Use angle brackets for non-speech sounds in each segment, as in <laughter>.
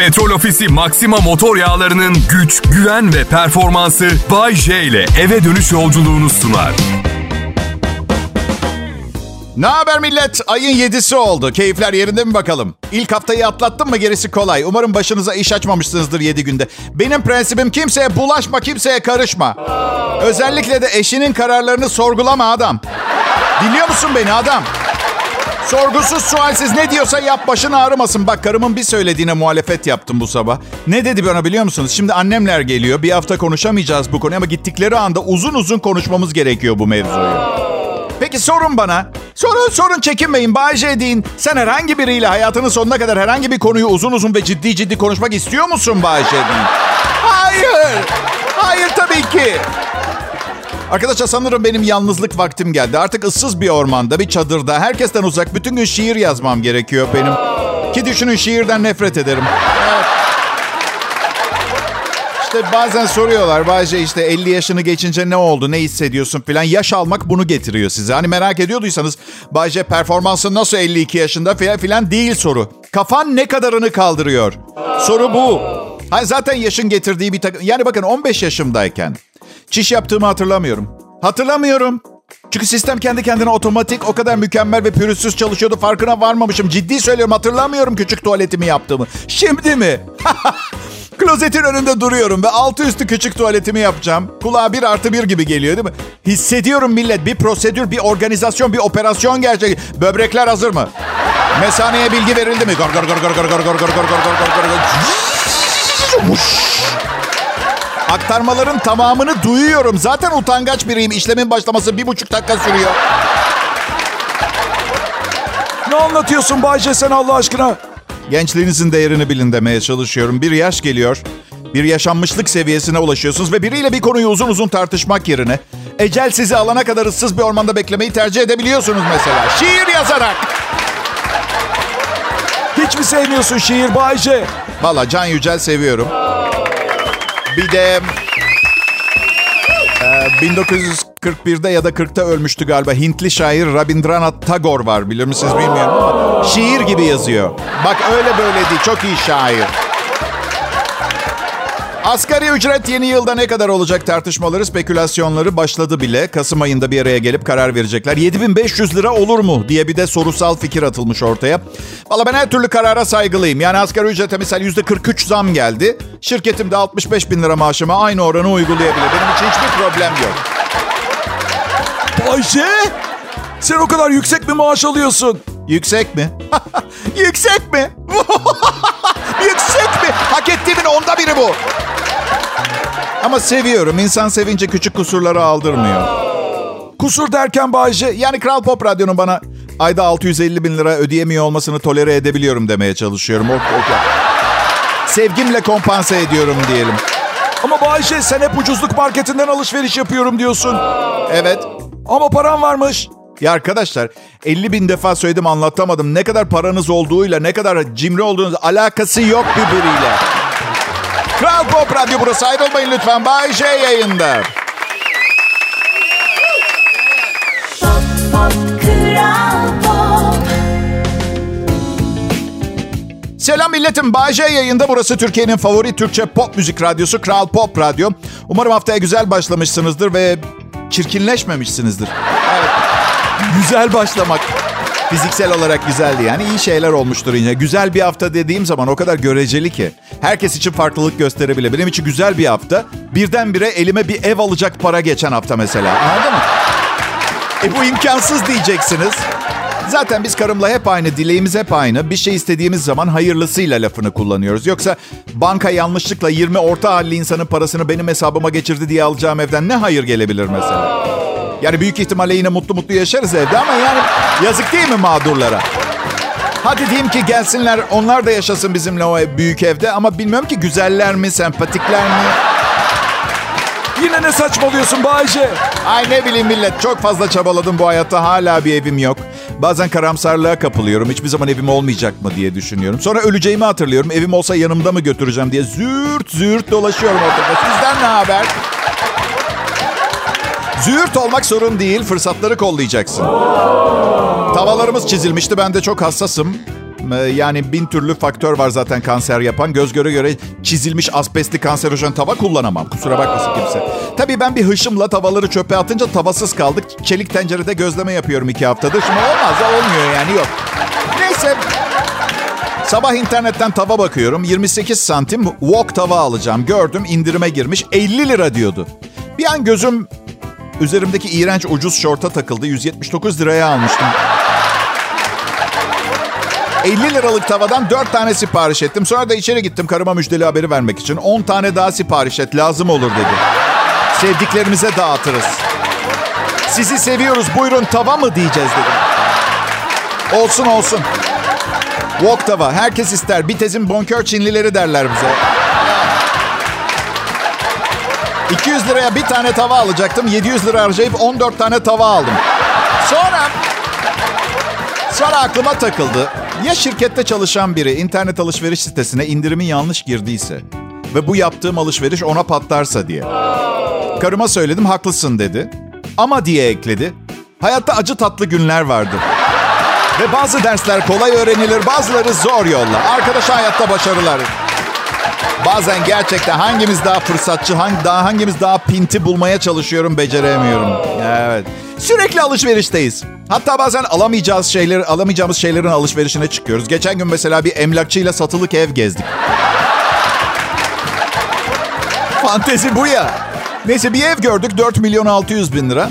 Petrol Ofisi Maxima motor yağlarının güç, güven ve performansı Bay J ile eve dönüş yolculuğunu sunar. Ne haber millet? Ayın 7'si oldu. Keyifler yerinde mi bakalım? İlk haftayı atlattım mı gerisi kolay. Umarım başınıza iş açmamışsınızdır 7 günde. Benim prensibim kimseye bulaşma, kimseye karışma. Özellikle de eşinin kararlarını sorgulama adam. Dinliyor musun beni adam? Sorgusuz sualsiz ne diyorsa yap başın ağrımasın. Bak karımın bir söylediğine muhalefet yaptım bu sabah. Ne dedi bana biliyor musunuz? Şimdi annemler geliyor. Bir hafta konuşamayacağız bu konuyu ama gittikleri anda uzun uzun konuşmamız gerekiyor bu mevzuyu. Peki sorun bana. Sorun sorun çekinmeyin. Bayce deyin. Sen herhangi biriyle hayatının sonuna kadar herhangi bir konuyu uzun uzun ve ciddi ciddi konuşmak istiyor musun Bayce deyin? Hayır. Hayır tabii ki. Arkadaşlar sanırım benim yalnızlık vaktim geldi. Artık ıssız bir ormanda, bir çadırda, herkesten uzak bütün gün şiir yazmam gerekiyor benim. Ki düşünün şiirden nefret ederim. İşte bazen soruyorlar Bayce işte 50 yaşını geçince ne oldu, ne hissediyorsun filan. Yaş almak bunu getiriyor size. Hani merak ediyorduysanız Bayce performansın nasıl 52 yaşında filan değil soru. Kafan ne kadarını kaldırıyor? Soru bu. Hani zaten yaşın getirdiği bir takım... Yani bakın 15 yaşımdayken çiş yaptığımı hatırlamıyorum. Hatırlamıyorum. Çünkü sistem kendi kendine otomatik o kadar mükemmel ve pürüzsüz çalışıyordu farkına varmamışım. Ciddi söylüyorum hatırlamıyorum küçük tuvaletimi yaptığımı. Şimdi mi? Klozetin önünde duruyorum ve altı üstü küçük tuvaletimi yapacağım. Kulağa bir artı bir gibi geliyor değil mi? Hissediyorum millet bir prosedür, bir organizasyon, bir operasyon gerçek. Böbrekler hazır mı? Mesaneye bilgi verildi mi? Gor gor gor gor gor gor gor gor gor gor gor gor gor. Aktarmaların tamamını duyuyorum. Zaten utangaç biriyim. İşlemin başlaması bir buçuk dakika sürüyor. Ne anlatıyorsun Bayce sen Allah aşkına? Gençliğinizin değerini bilin demeye çalışıyorum. Bir yaş geliyor. Bir yaşanmışlık seviyesine ulaşıyorsunuz ve biriyle bir konuyu uzun uzun tartışmak yerine ecel sizi alana kadar ıssız bir ormanda beklemeyi tercih edebiliyorsunuz mesela. Şiir yazarak. Hiç mi sevmiyorsun şiir Bayce? Valla Can Yücel seviyorum. Bir de e, 1941'de ya da 40'ta ölmüştü galiba. Hintli şair Rabindranath Tagore var. Bilir misiniz bilmiyorum şiir gibi yazıyor. Bak öyle böyle değil. Çok iyi şair. Asgari ücret yeni yılda ne kadar olacak tartışmaları, spekülasyonları başladı bile. Kasım ayında bir araya gelip karar verecekler. 7500 lira olur mu diye bir de sorusal fikir atılmış ortaya. Valla ben her türlü karara saygılıyım. Yani asgari ücrete misal %43 zam geldi. Şirketim de 65 bin lira maaşıma aynı oranı uygulayabilir. Benim için hiçbir problem yok. Bayce? Sen o kadar yüksek bir maaş alıyorsun. Yüksek mi? <laughs> Yüksek mi? <laughs> Yüksek mi? Hak ettiğimin onda biri bu. Ama seviyorum. İnsan sevince küçük kusurları aldırmıyor. Kusur derken Bayce Yani Kral Pop Radyo'nun bana ayda 650 bin lira ödeyemiyor olmasını tolere edebiliyorum demeye çalışıyorum. O, o, sevgimle kompanse ediyorum diyelim. ama Bayce sen hep ucuzluk marketinden alışveriş yapıyorum diyorsun. Evet. Ama param varmış. Ya arkadaşlar 50 bin defa söyledim anlatamadım. Ne kadar paranız olduğuyla ne kadar cimri olduğunuz alakası yok birbiriyle. Kral Pop Radyo burası ayrılmayın lütfen. Bay J yayında. Pop, pop, Kral Pop. Selam milletim. Bay J yayında. Burası Türkiye'nin favori Türkçe pop müzik radyosu Kral Pop Radyo. Umarım haftaya güzel başlamışsınızdır ve çirkinleşmemişsinizdir. Evet. Güzel başlamak. Fiziksel olarak güzeldi yani iyi şeyler olmuştur yine. Güzel bir hafta dediğim zaman o kadar göreceli ki. Herkes için farklılık gösterebilir. Benim için güzel bir hafta. Birdenbire elime bir ev alacak para geçen hafta mesela. Anladın mı? E bu imkansız diyeceksiniz. Zaten biz karımla hep aynı, dileğimiz hep aynı. Bir şey istediğimiz zaman hayırlısıyla lafını kullanıyoruz. Yoksa banka yanlışlıkla 20 orta halli insanın parasını benim hesabıma geçirdi diye alacağım evden ne hayır gelebilir mesela? Yani büyük ihtimalle yine mutlu mutlu yaşarız evde ama yani yazık değil mi mağdurlara? Hadi diyeyim ki gelsinler onlar da yaşasın bizimle o ev- büyük evde ama bilmiyorum ki güzeller mi, sempatikler mi? Yine ne saçmalıyorsun Bayce? Ay ne bileyim millet çok fazla çabaladım bu hayatta hala bir evim yok. Bazen karamsarlığa kapılıyorum. Hiçbir zaman evim olmayacak mı diye düşünüyorum. Sonra öleceğimi hatırlıyorum. Evim olsa yanımda mı götüreceğim diye zürt zürt dolaşıyorum ortada. Sizden ne haber? Züğürt olmak sorun değil, fırsatları kollayacaksın. Tavalarımız çizilmişti, ben de çok hassasım. Ee, Yani bin türlü faktör var zaten kanser yapan. Göz göre göre çizilmiş asbestli kanserojen tava kullanamam. Kusura bakmasın kimse. Tabii ben bir hışımla tavaları çöpe atınca tavasız kaldık. Çelik tencerede gözleme yapıyorum iki haftadır. Şimdi olmaz olmuyor yani yok. Neyse Sabah internetten tava bakıyorum. 28 santim wok tava alacağım. Gördüm indirime girmiş. 50 lira diyordu. Bir an gözüm üzerimdeki iğrenç ucuz şorta takıldı. 179 liraya almıştım. 50 liralık tavadan 4 tane sipariş ettim. Sonra da içeri gittim karıma müjdeli haberi vermek için. 10 tane daha sipariş et lazım olur dedi. Sevdiklerimize dağıtırız. Sizi seviyoruz buyurun tava mı diyeceğiz dedim. Olsun olsun. Wok tava. Herkes ister. Bitez'in bonkör Çinlileri derler bize. 200 liraya bir tane tava alacaktım. 700 lira harcayıp 14 tane tava aldım. Sonra... Sonra aklıma takıldı. Ya şirkette çalışan biri internet alışveriş sitesine indirimi yanlış girdiyse ve bu yaptığım alışveriş ona patlarsa diye. Karıma söyledim haklısın dedi. Ama diye ekledi. Hayatta acı tatlı günler vardır. Ve bazı dersler kolay öğrenilir, bazıları zor yolla. Arkadaşa hayatta başarılar. Bazen gerçekten hangimiz daha fırsatçı, hangi daha hangimiz daha pinti bulmaya çalışıyorum, beceremiyorum. Evet. Sürekli alışverişteyiz. Hatta bazen alamayacağız şeyleri, alamayacağımız şeylerin alışverişine çıkıyoruz. Geçen gün mesela bir emlakçıyla satılık ev gezdik. Fantezi bu ya. Neyse bir ev gördük 4 milyon 600 bin lira.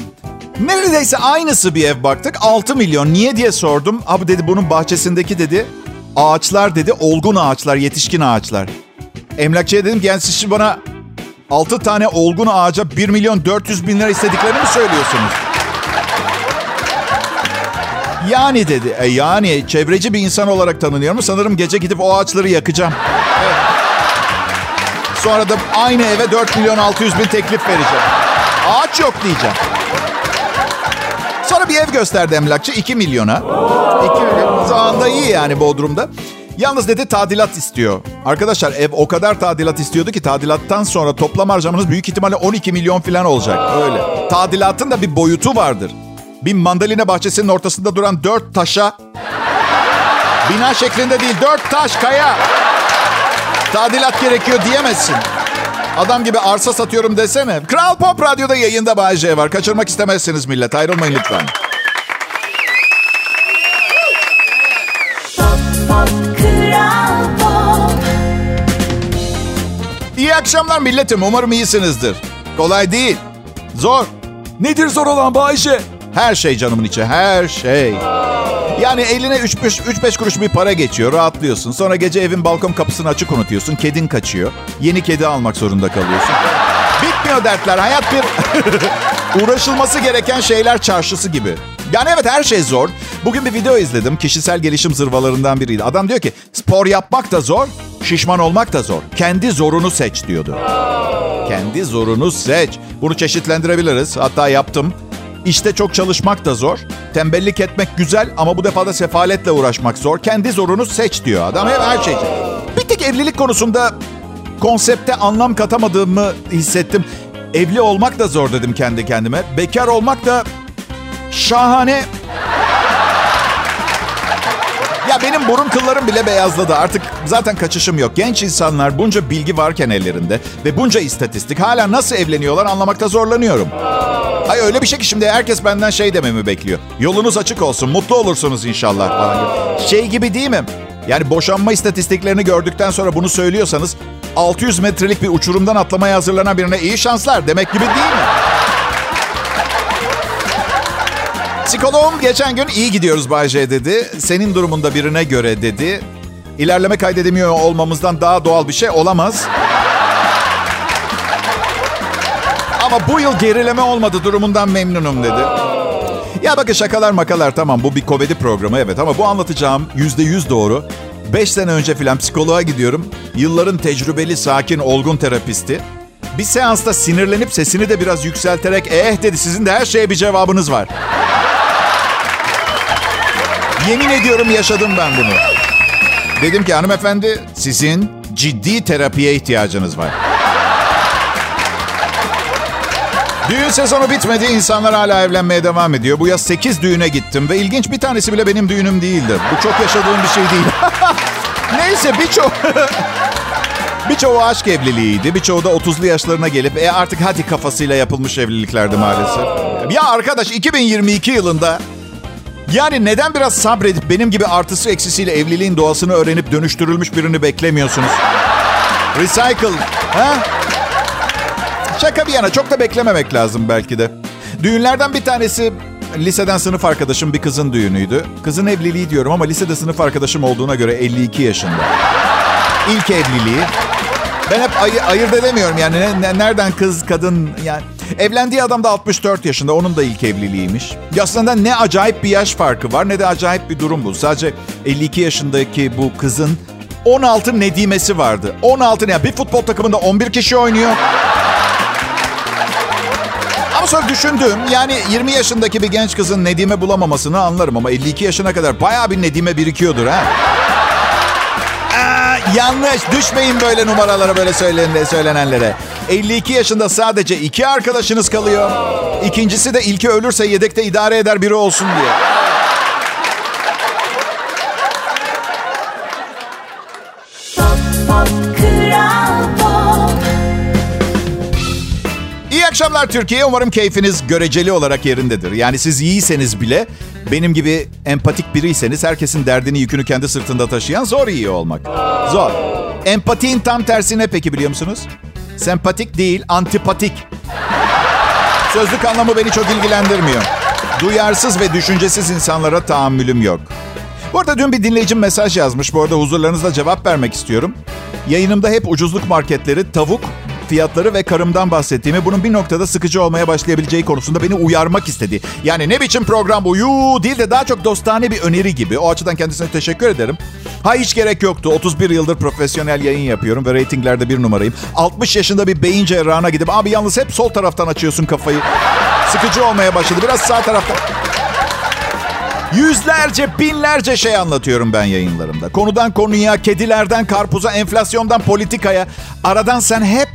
Neredeyse aynısı bir ev baktık 6 milyon. Niye diye sordum. Abi dedi bunun bahçesindeki dedi ağaçlar dedi olgun ağaçlar yetişkin ağaçlar. Emlakçıya dedim ki yani siz şimdi bana 6 tane olgun ağaca 1 milyon 400 bin lira istediklerini mi söylüyorsunuz? Yani dedi. E yani çevreci bir insan olarak tanınıyorum. Sanırım gece gidip o ağaçları yakacağım. Sonra da aynı eve 4 milyon 600 bin teklif vereceğim. Ağaç yok diyeceğim. Sonra bir ev gösterdi emlakçı 2 milyona. 2 milyon. Zamanında iyi yani Bodrum'da. Yalnız dedi tadilat istiyor. Arkadaşlar ev o kadar tadilat istiyordu ki tadilattan sonra toplam harcamanız büyük ihtimalle 12 milyon falan olacak. Öyle. Tadilatın da bir boyutu vardır. Bir mandalina bahçesinin ortasında duran dört taşa bina şeklinde değil dört taş kaya tadilat gerekiyor diyemezsin. Adam gibi arsa satıyorum desene. Kral Pop Radyo'da yayında Bay J var. Kaçırmak istemezsiniz millet. Ayrılmayın lütfen. İyi akşamlar milletim. Umarım iyisinizdir. Kolay değil. Zor. Nedir zor olan Bayşe? Her şey canımın içi. Her şey. Yani eline 3-5 kuruş bir para geçiyor. Rahatlıyorsun. Sonra gece evin balkon kapısını açık unutuyorsun. Kedin kaçıyor. Yeni kedi almak zorunda kalıyorsun. Bitmiyor dertler. Hayat bir <laughs> uğraşılması gereken şeyler çarşısı gibi. Yani evet her şey zor. Bugün bir video izledim. Kişisel gelişim zırvalarından biriydi. Adam diyor ki spor yapmak da zor, şişman olmak da zor. Kendi zorunu seç diyordu. Kendi zorunu seç. Bunu çeşitlendirebiliriz. Hatta yaptım. İşte çok çalışmak da zor. Tembellik etmek güzel ama bu defa da sefaletle uğraşmak zor. Kendi zorunu seç diyor adam. Hep her şey. Bir tek evlilik konusunda konsepte anlam katamadığımı hissettim. Evli olmak da zor dedim kendi kendime. Bekar olmak da şahane. Ya benim burun kıllarım bile beyazladı. Artık zaten kaçışım yok. Genç insanlar bunca bilgi varken ellerinde ve bunca istatistik hala nasıl evleniyorlar anlamakta zorlanıyorum. Ay öyle bir şey ki şimdi herkes benden şey dememi bekliyor. Yolunuz açık olsun, mutlu olursunuz inşallah falan gibi. Şey gibi değil mi? Yani boşanma istatistiklerini gördükten sonra bunu söylüyorsanız 600 metrelik bir uçurumdan atlamaya hazırlanan birine iyi şanslar demek gibi değil mi? Psikoloğum geçen gün iyi gidiyoruz Bay J dedi. Senin durumunda birine göre dedi. İlerleme kaydedemiyor olmamızdan daha doğal bir şey olamaz. Ama bu yıl gerileme olmadı durumundan memnunum dedi. Ya bakın şakalar makalar tamam bu bir komedi programı evet ama bu anlatacağım yüzde yüz doğru. Beş sene önce filan psikoloğa gidiyorum. Yılların tecrübeli, sakin, olgun terapisti. Bir seansta sinirlenip sesini de biraz yükselterek eh dedi sizin de her şeye bir cevabınız var. Yemin ediyorum yaşadım ben bunu. Dedim ki hanımefendi sizin ciddi terapiye ihtiyacınız var. Düğün sezonu bitmedi. insanlar hala evlenmeye devam ediyor. Bu yaz 8 düğüne gittim ve ilginç bir tanesi bile benim düğünüm değildi. Bu çok yaşadığım bir şey değil. <laughs> Neyse birçok... <laughs> Birçoğu aşk evliliğiydi. Birçoğu da 30'lu yaşlarına gelip e artık hadi kafasıyla yapılmış evliliklerdi maalesef. Ya arkadaş 2022 yılında yani neden biraz sabredip benim gibi artısı eksisiyle evliliğin doğasını öğrenip dönüştürülmüş birini beklemiyorsunuz? Recycle. Ha? Şaka bir yana çok da beklememek lazım belki de. Düğünlerden bir tanesi liseden sınıf arkadaşım bir kızın düğünüydü. Kızın evliliği diyorum ama lisede sınıf arkadaşım olduğuna göre 52 yaşında. İlk evliliği. Ben hep ay- ayırt edemiyorum yani ne- ne- nereden kız kadın yani. Evlendiği adam da 64 yaşında onun da ilk evliliğiymiş. Aslında ne acayip bir yaş farkı var ne de acayip bir durum bu. Sadece 52 yaşındaki bu kızın 16 nedimesi vardı. 16 ne? Bir futbol takımında 11 kişi oynuyor. Ama sonra düşündüm yani 20 yaşındaki bir genç kızın Nedime bulamamasını anlarım ama 52 yaşına kadar bayağı bir Nedime birikiyordur ha. Aa, yanlış düşmeyin böyle numaralara böyle söylen söylenenlere. 52 yaşında sadece iki arkadaşınız kalıyor. İkincisi de ilki ölürse yedekte idare eder biri olsun diye. İyi akşamlar Türkiye. Umarım keyfiniz göreceli olarak yerindedir. Yani siz iyiyseniz bile benim gibi empatik biriyseniz herkesin derdini yükünü kendi sırtında taşıyan zor iyi olmak. Zor. Empatiğin tam tersi ne peki biliyor musunuz? Sempatik değil, antipatik. Sözlük anlamı beni çok ilgilendirmiyor. Duyarsız ve düşüncesiz insanlara tahammülüm yok. Bu arada dün bir dinleyicim mesaj yazmış. Bu arada huzurlarınızda cevap vermek istiyorum. Yayınımda hep ucuzluk marketleri, tavuk fiyatları ve karımdan bahsettiğimi, bunun bir noktada sıkıcı olmaya başlayabileceği konusunda beni uyarmak istedi. Yani ne biçim program bu? Yuu değil de daha çok dostane bir öneri gibi. O açıdan kendisine teşekkür ederim. Ha hiç gerek yoktu. 31 yıldır profesyonel yayın yapıyorum ve reytinglerde bir numarayım. 60 yaşında bir beyin cerrahına gidip abi yalnız hep sol taraftan açıyorsun kafayı. Sıkıcı olmaya başladı. Biraz sağ taraftan. Yüzlerce, binlerce şey anlatıyorum ben yayınlarımda. Konudan konuya, kedilerden karpuza, enflasyondan politikaya. Aradan sen hep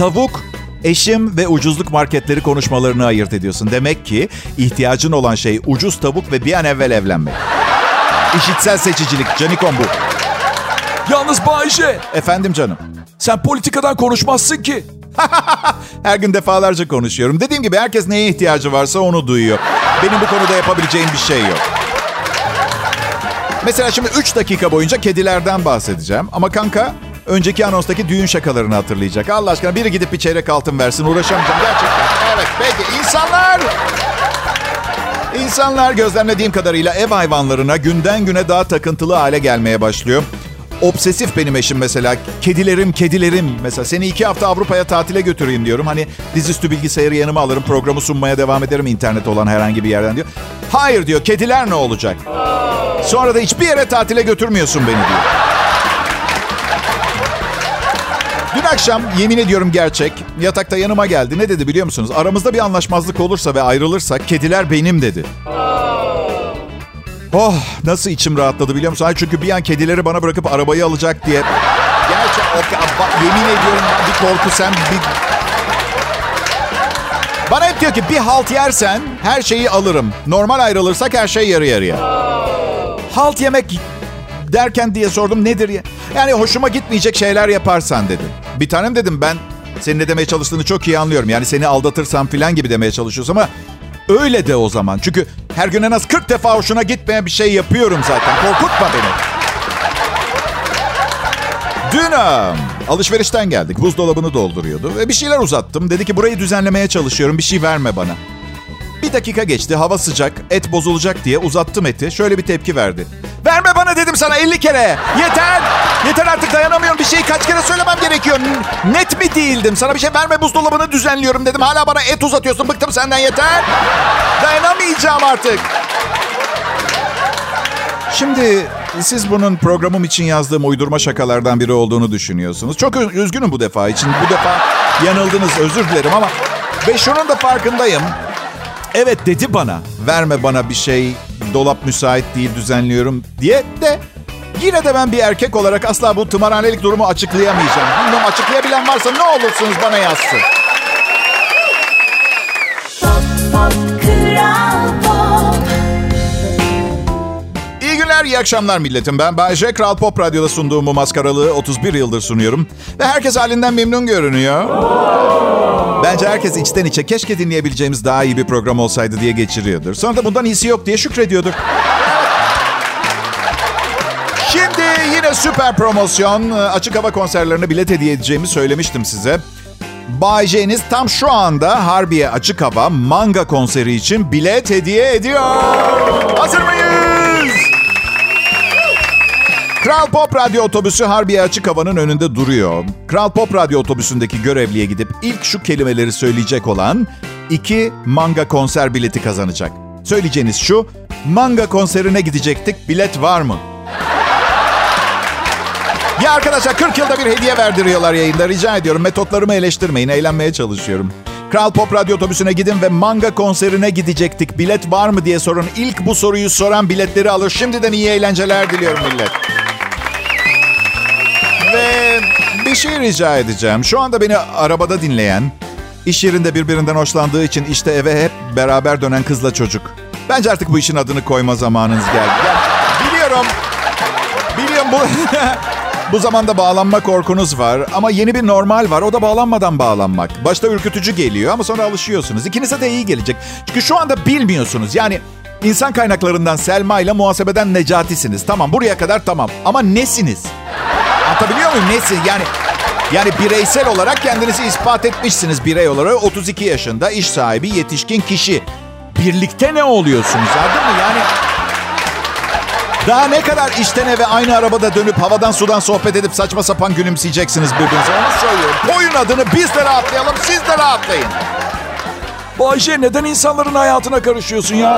tavuk, eşim ve ucuzluk marketleri konuşmalarını ayırt ediyorsun. Demek ki ihtiyacın olan şey ucuz tavuk ve bir an evvel evlenmek. İşitsel seçicilik, canikom bu. Yalnız Bayşe Efendim canım. sen politikadan konuşmazsın ki. <laughs> Her gün defalarca konuşuyorum. Dediğim gibi herkes neye ihtiyacı varsa onu duyuyor. Benim bu konuda yapabileceğim bir şey yok. Mesela şimdi 3 dakika boyunca kedilerden bahsedeceğim. Ama kanka önceki anonstaki düğün şakalarını hatırlayacak. Allah aşkına biri gidip bir çeyrek altın versin. Uğraşamayacağım gerçekten. Evet peki insanlar... İnsanlar gözlemlediğim kadarıyla ev hayvanlarına günden güne daha takıntılı hale gelmeye başlıyor. Obsesif benim eşim mesela. Kedilerim, kedilerim. Mesela seni iki hafta Avrupa'ya tatile götüreyim diyorum. Hani dizüstü bilgisayarı yanıma alırım. Programı sunmaya devam ederim internet olan herhangi bir yerden diyor. Hayır diyor. Kediler ne olacak? Sonra da hiçbir yere tatile götürmüyorsun beni diyor. Akşam yemin ediyorum gerçek yatakta yanıma geldi. Ne dedi biliyor musunuz? Aramızda bir anlaşmazlık olursa ve ayrılırsak kediler benim dedi. Oh nasıl içim rahatladı biliyor musun? Ay çünkü bir an kedileri bana bırakıp arabayı alacak diye. Gerçi o, yemin ediyorum bir korku sen bir... Bana hep diyor ki bir halt yersen her şeyi alırım. Normal ayrılırsak her şey yarı yarıya. Halt yemek derken diye sordum nedir ya? Yani hoşuma gitmeyecek şeyler yaparsan dedi. Bir tanem dedim ben senin ne demeye çalıştığını çok iyi anlıyorum. Yani seni aldatırsam falan gibi demeye çalışıyorsun ama öyle de o zaman. Çünkü her gün en az 40 defa hoşuna gitmeyen bir şey yapıyorum zaten. Korkutma beni. Dün alışverişten geldik. Buzdolabını dolduruyordu. Ve bir şeyler uzattım. Dedi ki burayı düzenlemeye çalışıyorum. Bir şey verme bana. Bir dakika geçti. Hava sıcak. Et bozulacak diye uzattım eti. Şöyle bir tepki verdi. Verme dedim sana 50 kere. Yeter. Yeter artık dayanamıyorum. Bir şeyi kaç kere söylemem gerekiyor. Net mi değildim? Sana bir şey verme buzdolabını düzenliyorum dedim. Hala bana et uzatıyorsun. Bıktım senden yeter. Dayanamayacağım artık. Şimdi siz bunun programım için yazdığım uydurma şakalardan biri olduğunu düşünüyorsunuz. Çok üzgünüm bu defa için. Bu defa yanıldınız özür dilerim ama... Ve şunun da farkındayım. Evet dedi bana. Verme bana bir şey dolap müsait değil düzenliyorum diye de yine de ben bir erkek olarak asla bu tımarhanelik durumu açıklayamayacağım. Bilmem açıklayabilen varsa ne olursunuz bana yazsın. İyi günler, iyi akşamlar milletim. Ben Bayece Kral Pop Radyo'da sunduğum bu maskaralığı 31 yıldır sunuyorum. Ve herkes halinden memnun görünüyor. Bence herkes içten içe keşke dinleyebileceğimiz daha iyi bir program olsaydı diye geçiriyordur. Sonra da bundan iyisi yok diye şükrediyordur. Şimdi yine süper promosyon. Açık hava konserlerine bilet hediye edeceğimi söylemiştim size. Bay J'niz tam şu anda Harbiye Açık Hava manga konseri için bilet hediye ediyor. Hazır mıyız? Kral Pop Radyo otobüsü Harbiye Açık Hava'nın önünde duruyor. Kral Pop Radyo otobüsündeki görevliye gidip ilk şu kelimeleri söyleyecek olan iki manga konser bileti kazanacak. Söyleyeceğiniz şu, manga konserine gidecektik, bilet var mı? Ya arkadaşlar 40 yılda bir hediye verdiriyorlar yayında. Rica ediyorum metotlarımı eleştirmeyin. Eğlenmeye çalışıyorum. Kral Pop Radyo otobüsüne gidin ve manga konserine gidecektik. Bilet var mı diye sorun. İlk bu soruyu soran biletleri alır. Şimdiden iyi eğlenceler diliyorum millet. Ve bir şey rica edeceğim. Şu anda beni arabada dinleyen, iş yerinde birbirinden hoşlandığı için işte eve hep beraber dönen kızla çocuk. Bence artık bu işin adını koyma zamanınız geldi. Ya, biliyorum. Biliyorum bu... <laughs> Bu zamanda bağlanma korkunuz var ama yeni bir normal var. O da bağlanmadan bağlanmak. Başta ürkütücü geliyor ama sonra alışıyorsunuz. İkinize de iyi gelecek. Çünkü şu anda bilmiyorsunuz. Yani insan kaynaklarından Selma ile muhasebeden Necati'siniz. Tamam buraya kadar tamam. Ama nesiniz? Anlatabiliyor muyum? Nesi? Yani yani bireysel olarak kendinizi ispat etmişsiniz birey olarak. 32 yaşında iş sahibi yetişkin kişi. Birlikte ne oluyorsunuz? Anladın mı? Yani daha ne kadar işten eve aynı arabada dönüp havadan sudan sohbet edip saçma sapan gülümseyeceksiniz birbirinize. Onu söylüyorum. Koyun adını biz de rahatlayalım siz de rahatlayın. Bayşe neden insanların hayatına karışıyorsun ya?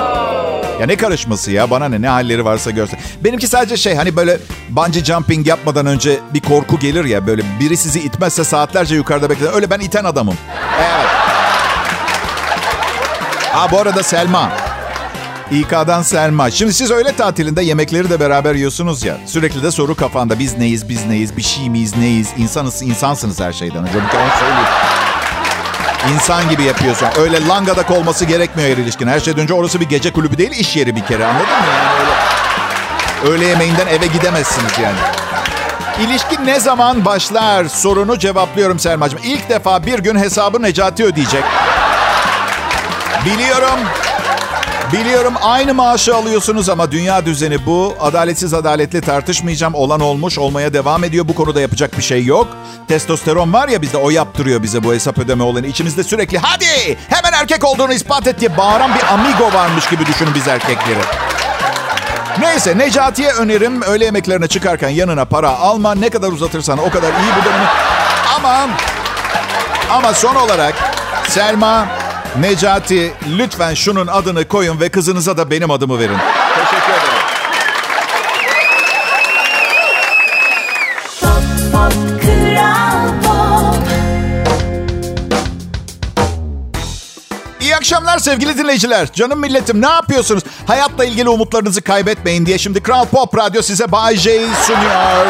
Ya ne karışması ya bana ne ne halleri varsa görsün. Benimki sadece şey hani böyle bungee jumping yapmadan önce bir korku gelir ya böyle biri sizi itmezse saatlerce yukarıda bekler. Öyle ben iten adamım. Evet. Ha bu arada Selma. İK'dan Selma. Şimdi siz öğle tatilinde yemekleri de beraber yiyorsunuz ya. Sürekli de soru kafanda. Biz neyiz, biz neyiz, bir şey miyiz, neyiz? İnsanız, insansınız her şeyden önce. Bir kere söyleyeyim. İnsan gibi yapıyorsun. Öyle langadak olması gerekmiyor her ilişkin. Her şeyden önce orası bir gece kulübü değil, iş yeri bir kere. Anladın mı? Yani öyle öğle yemeğinden eve gidemezsiniz yani. İlişki ne zaman başlar sorunu cevaplıyorum Selma'cığım. İlk defa bir gün hesabı Necati ödeyecek. Biliyorum. Biliyorum aynı maaşı alıyorsunuz ama dünya düzeni bu. Adaletsiz adaletli tartışmayacağım. Olan olmuş olmaya devam ediyor. Bu konuda yapacak bir şey yok. Testosteron var ya bizde o yaptırıyor bize bu hesap ödeme olanı. İçimizde sürekli hadi hemen erkek olduğunu ispat et diye bağıran bir amigo varmış gibi düşünün biz erkekleri. Neyse Necati'ye önerim öğle yemeklerine çıkarken yanına para alma. Ne kadar uzatırsan o kadar iyi bu dönemi. Ama ama son olarak Selma Necati lütfen şunun adını koyun ve kızınıza da benim adımı verin. Teşekkür ederim. Pop, pop, Kral Pop. İyi akşamlar sevgili dinleyiciler. Canım milletim ne yapıyorsunuz? Hayatla ilgili umutlarınızı kaybetmeyin diye şimdi Kral Pop Radyo size Bay J'yi sunuyor.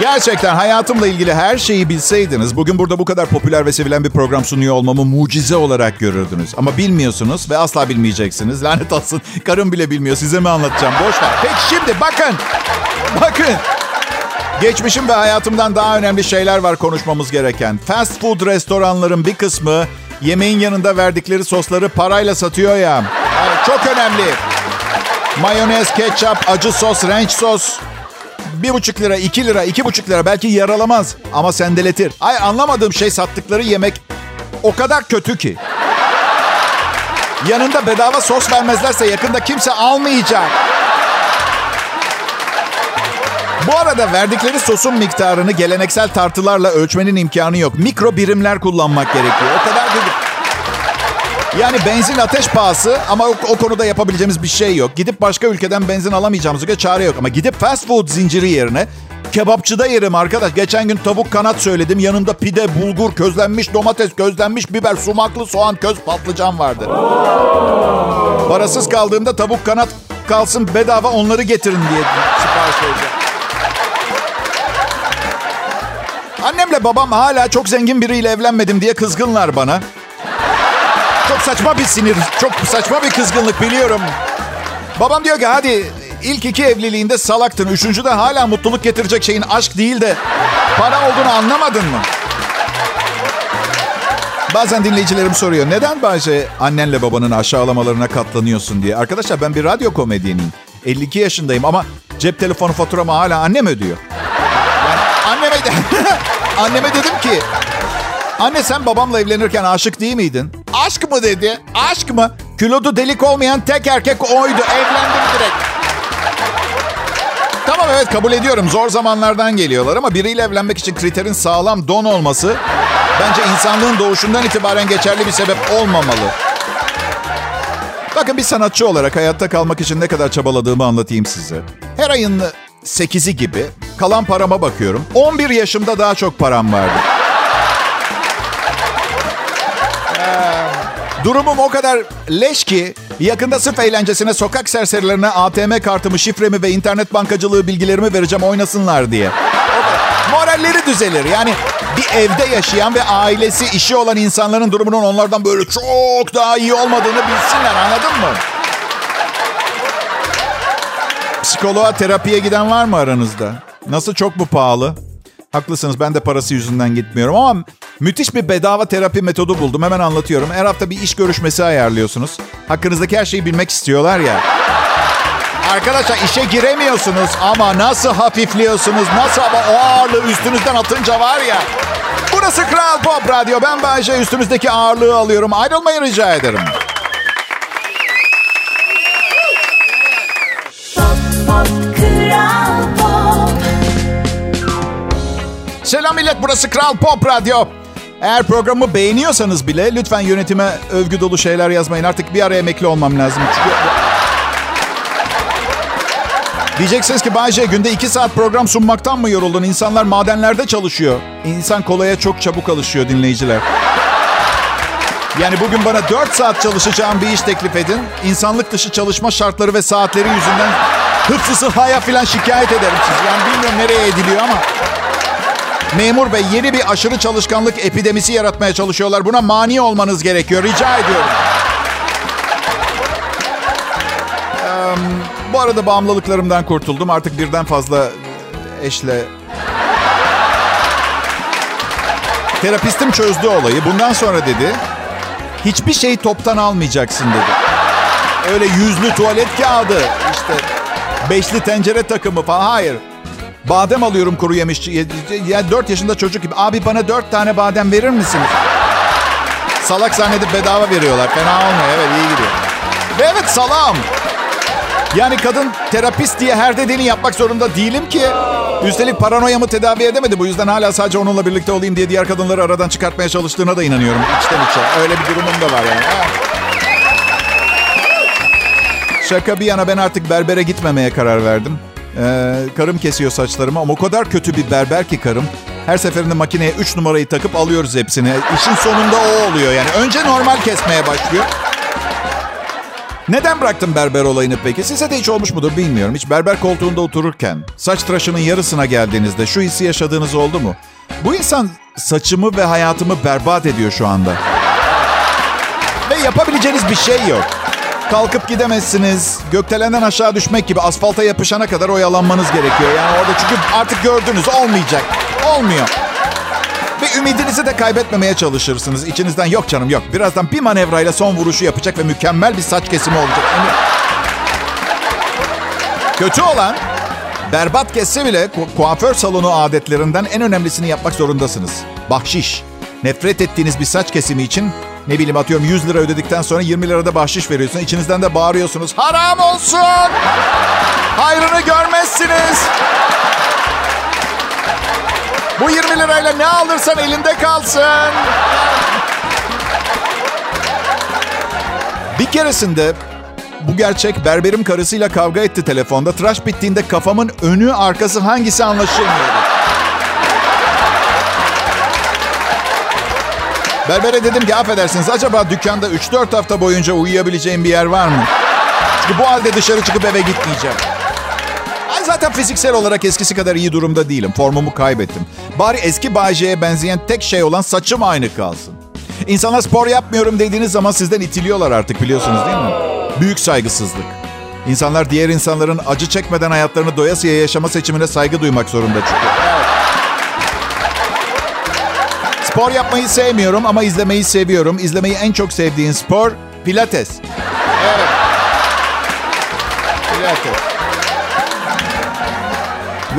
Gerçekten hayatımla ilgili her şeyi bilseydiniz bugün burada bu kadar popüler ve sevilen bir program sunuyor olmamı mucize olarak görürdünüz. Ama bilmiyorsunuz ve asla bilmeyeceksiniz. Lanet olsun. Karım bile bilmiyor. Size mi anlatacağım? Boş ver. Peki şimdi bakın. Bakın. Geçmişim ve hayatımdan daha önemli şeyler var konuşmamız gereken. Fast food restoranların bir kısmı yemeğin yanında verdikleri sosları parayla satıyor ya. Evet, çok önemli. Mayonez, ketçap, acı sos, ranch sos. Bir buçuk lira, iki lira, iki buçuk lira belki yaralamaz ama sendeletir. Ay anlamadığım şey sattıkları yemek o kadar kötü ki. Yanında bedava sos vermezlerse yakında kimse almayacak. Bu arada verdikleri sosun miktarını geleneksel tartılarla ölçmenin imkanı yok. Mikro birimler kullanmak gerekiyor. O kadar değil. Yani benzin ateş pahası ama o, o konuda yapabileceğimiz bir şey yok. Gidip başka ülkeden benzin alamayacağımız göre çare yok. Ama gidip fast food zinciri yerine kebapçıda yerim arkadaş. Geçen gün tavuk kanat söyledim. Yanında pide, bulgur, közlenmiş domates, közlenmiş biber, sumaklı soğan, köz patlıcan vardı. Parasız kaldığımda tavuk kanat kalsın bedava onları getirin diye sipariş vereceğim. Annemle babam hala çok zengin biriyle evlenmedim diye kızgınlar bana. Çok saçma bir sinir, çok saçma bir kızgınlık biliyorum. Babam diyor ki hadi ilk iki evliliğinde salaktın. Üçüncüde hala mutluluk getirecek şeyin aşk değil de para olduğunu anlamadın mı? Bazen dinleyicilerim soruyor. Neden Bayce annenle babanın aşağılamalarına katlanıyorsun diye. Arkadaşlar ben bir radyo komedyeniyim. 52 yaşındayım ama cep telefonu faturamı hala annem ödüyor. Yani anneme, de, <laughs> anneme dedim ki... Anne sen babamla evlenirken aşık değil miydin? Aşk mı dedi? Aşk mı? Kilodu delik olmayan tek erkek oydu. Evlendim direkt. Tamam evet kabul ediyorum. Zor zamanlardan geliyorlar ama biriyle evlenmek için kriterin sağlam don olması bence insanlığın doğuşundan itibaren geçerli bir sebep olmamalı. Bakın bir sanatçı olarak hayatta kalmak için ne kadar çabaladığımı anlatayım size. Her ayın 8'i gibi kalan parama bakıyorum. 11 yaşımda daha çok param vardı. Durumum o kadar leş ki yakında sırf eğlencesine sokak serserilerine ATM kartımı, şifremi ve internet bankacılığı bilgilerimi vereceğim oynasınlar diye. Moralleri düzelir. Yani bir evde yaşayan ve ailesi, işi olan insanların durumunun onlardan böyle çok daha iyi olmadığını bilsinler anladın mı? Psikoloğa, terapiye giden var mı aranızda? Nasıl çok mu pahalı? Haklısınız ben de parası yüzünden gitmiyorum ama müthiş bir bedava terapi metodu buldum. Hemen anlatıyorum. Her hafta bir iş görüşmesi ayarlıyorsunuz. Hakkınızdaki her şeyi bilmek istiyorlar ya. Arkadaşlar işe giremiyorsunuz ama nasıl hafifliyorsunuz? Nasıl ama o ağırlığı üstünüzden atınca var ya. Burası Kral Pop Radyo. Ben Bayece üstümüzdeki ağırlığı alıyorum. Ayrılmayı rica ederim. Selam millet burası Kral Pop Radyo. Eğer programı beğeniyorsanız bile lütfen yönetime övgü dolu şeyler yazmayın. Artık bir ara emekli olmam lazım. Çünkü... Diyeceksiniz ki Bayce günde iki saat program sunmaktan mı yoruldun? İnsanlar madenlerde çalışıyor. İnsan kolaya çok çabuk alışıyor dinleyiciler. Yani bugün bana 4 saat çalışacağım bir iş teklif edin. İnsanlık dışı çalışma şartları ve saatleri yüzünden hıfzı sıhhaya falan şikayet ederim siz. Yani bilmiyorum nereye ediliyor ama. Memur bey yeni bir aşırı çalışkanlık epidemisi yaratmaya çalışıyorlar. Buna mani olmanız gerekiyor. Rica ediyorum. Bu arada bağımlılıklarımdan kurtuldum. Artık birden fazla eşle... Terapistim çözdü olayı. Bundan sonra dedi... Hiçbir şeyi toptan almayacaksın dedi. Öyle yüzlü tuvalet kağıdı, işte beşli tencere takımı falan. Hayır. Badem alıyorum kuru yemiş. Ya 4 yaşında çocuk gibi. Abi bana 4 tane badem verir misiniz? Salak zannedip bedava veriyorlar. Fena olmuyor. Evet iyi gidiyor. Ve evet salam. Yani kadın terapist diye her dediğini yapmak zorunda değilim ki. Üstelik paranoyamı tedavi edemedi. Bu yüzden hala sadece onunla birlikte olayım diye diğer kadınları aradan çıkartmaya çalıştığına da inanıyorum. İçten içe. Öyle bir durumum da var yani. Şaka bir yana ben artık berbere gitmemeye karar verdim. Ee, karım kesiyor saçlarımı ama o kadar kötü bir berber ki karım. Her seferinde makineye 3 numarayı takıp alıyoruz hepsini. İşin sonunda o oluyor yani. Önce normal kesmeye başlıyor. Neden bıraktım berber olayını peki? Size de hiç olmuş mudur bilmiyorum. Hiç berber koltuğunda otururken saç tıraşının yarısına geldiğinizde şu hissi yaşadığınız oldu mu? Bu insan saçımı ve hayatımı berbat ediyor şu anda. Ve yapabileceğiniz bir şey yok. Kalkıp gidemezsiniz. Gökdelenden aşağı düşmek gibi asfalta yapışana kadar oyalanmanız gerekiyor. Yani orada çünkü artık gördünüz olmayacak. Olmuyor. Ve ümidinizi de kaybetmemeye çalışırsınız. İçinizden yok canım yok. Birazdan bir manevrayla son vuruşu yapacak ve mükemmel bir saç kesimi olacak. Yani... Kötü olan berbat kesse bile ku- kuaför salonu adetlerinden en önemlisini yapmak zorundasınız. Bahşiş. Nefret ettiğiniz bir saç kesimi için ne bileyim atıyorum 100 lira ödedikten sonra 20 lirada bahşiş veriyorsun. İçinizden de bağırıyorsunuz. Haram olsun. Hayrını görmezsiniz. Bu 20 lirayla ne alırsan elinde kalsın. Bir keresinde bu gerçek berberim karısıyla kavga etti telefonda. Tıraş bittiğinde kafamın önü arkası hangisi anlaşılmıyordu. Berbere dedim ki affedersiniz acaba dükkanda 3-4 hafta boyunca uyuyabileceğim bir yer var mı? Çünkü bu halde dışarı çıkıp eve gitmeyeceğim. Ay zaten fiziksel olarak eskisi kadar iyi durumda değilim. Formumu kaybettim. Bari eski Bayce'ye benzeyen tek şey olan saçım aynı kalsın. İnsanlar spor yapmıyorum dediğiniz zaman sizden itiliyorlar artık biliyorsunuz değil mi? Büyük saygısızlık. İnsanlar diğer insanların acı çekmeden hayatlarını doyasıya yaşama seçimine saygı duymak zorunda çünkü. Evet. Spor yapmayı sevmiyorum ama izlemeyi seviyorum. İzlemeyi en çok sevdiğin spor pilates. Evet. Pilates.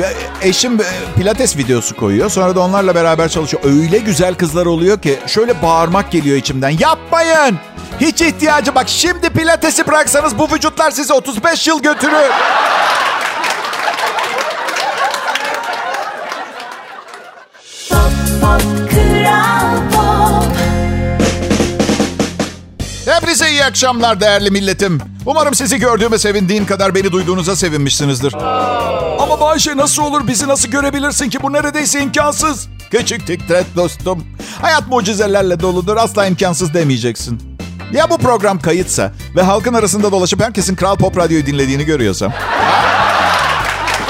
Ve eşim e, pilates videosu koyuyor. Sonra da onlarla beraber çalışıyor. Öyle güzel kızlar oluyor ki şöyle bağırmak geliyor içimden. Yapmayın! Hiç ihtiyacı bak şimdi pilatesi bıraksanız bu vücutlar sizi 35 yıl götürür. İyi akşamlar değerli milletim. Umarım sizi gördüğüme sevindiğim kadar beni duyduğunuza sevinmişsinizdir. Ama Bayşe nasıl olur bizi nasıl görebilirsin ki bu neredeyse imkansız. Küçük titret dostum. Hayat mucizelerle doludur asla imkansız demeyeceksin. Ya bu program kayıtsa ve halkın arasında dolaşıp herkesin Kral Pop Radyo'yu dinlediğini görüyorsam?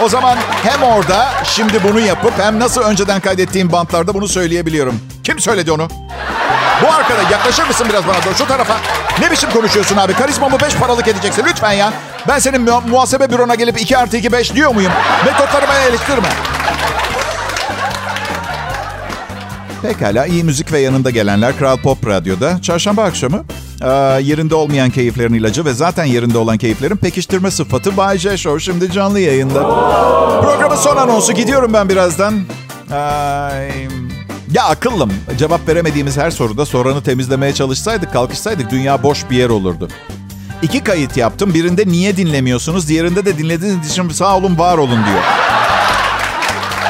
O zaman hem orada şimdi bunu yapıp hem nasıl önceden kaydettiğim bantlarda bunu söyleyebiliyorum. Kim söyledi onu? Bu arkada yaklaşır mısın biraz bana doğru şu tarafa? Ne biçim konuşuyorsun abi? Karizmamı beş paralık edeceksin lütfen ya. Ben senin mu- muhasebe bürona gelip 2 artı 2 5 diyor muyum? Metotlarımı eleştirme. Pekala iyi müzik ve yanında gelenler Kral Pop Radyo'da. Çarşamba akşamı aa, yerinde olmayan keyiflerin ilacı ve zaten yerinde olan keyiflerin pekiştirme sıfatı Bay J Show şimdi canlı yayında. Programın son anonsu gidiyorum ben birazdan. Ay, ya akıllım. Cevap veremediğimiz her soruda soranı temizlemeye çalışsaydık, kalkışsaydık dünya boş bir yer olurdu. İki kayıt yaptım. Birinde niye dinlemiyorsunuz, diğerinde de dinlediğiniz için sağ olun, var olun diyor.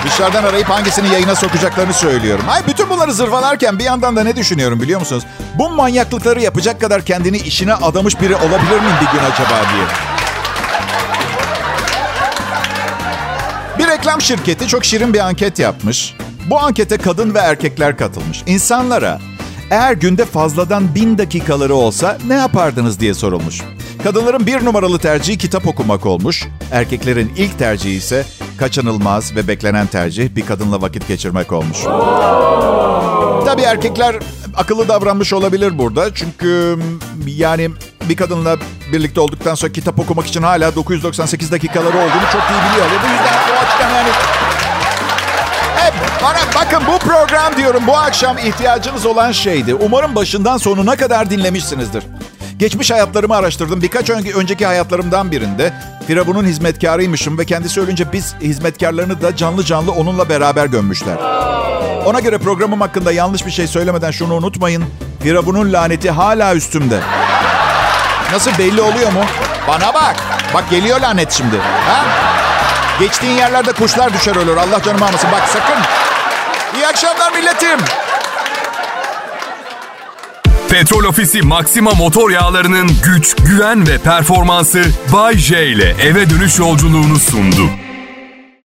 Dışarıdan arayıp hangisini yayına sokacaklarını söylüyorum. Ay bütün bunları zırvalarken bir yandan da ne düşünüyorum biliyor musunuz? Bu manyaklıkları yapacak kadar kendini işine adamış biri olabilir miyim bir gün acaba diye. Bir reklam şirketi çok şirin bir anket yapmış. Bu ankete kadın ve erkekler katılmış. İnsanlara eğer günde fazladan bin dakikaları olsa ne yapardınız diye sorulmuş. Kadınların bir numaralı tercihi kitap okumak olmuş. Erkeklerin ilk tercihi ise kaçınılmaz ve beklenen tercih bir kadınla vakit geçirmek olmuş. Tabii erkekler akıllı davranmış olabilir burada. Çünkü yani bir kadınla birlikte olduktan sonra kitap okumak için hala 998 dakikaları olduğunu çok iyi biliyor. Bu yüzden bu açıdan yani... Bana bakın bu program diyorum bu akşam ihtiyacınız olan şeydi. Umarım başından sonuna kadar dinlemişsinizdir. Geçmiş hayatlarımı araştırdım. Birkaç önce, önceki hayatlarımdan birinde Firavun'un hizmetkarıymışım ve kendisi ölünce biz hizmetkarlarını da canlı canlı onunla beraber gömmüşler. Ona göre programım hakkında yanlış bir şey söylemeden şunu unutmayın. Firavun'un laneti hala üstümde. Nasıl belli oluyor mu? Bana bak. Bak geliyor lanet şimdi. Ha? Geçtiğin yerlerde kuşlar düşer ölür. Allah canımı almasın. Bak sakın. İyi akşamlar milletim. Petrol Ofisi Maxima motor yağlarının güç, güven ve performansı Bay J ile eve dönüş yolculuğunu sundu.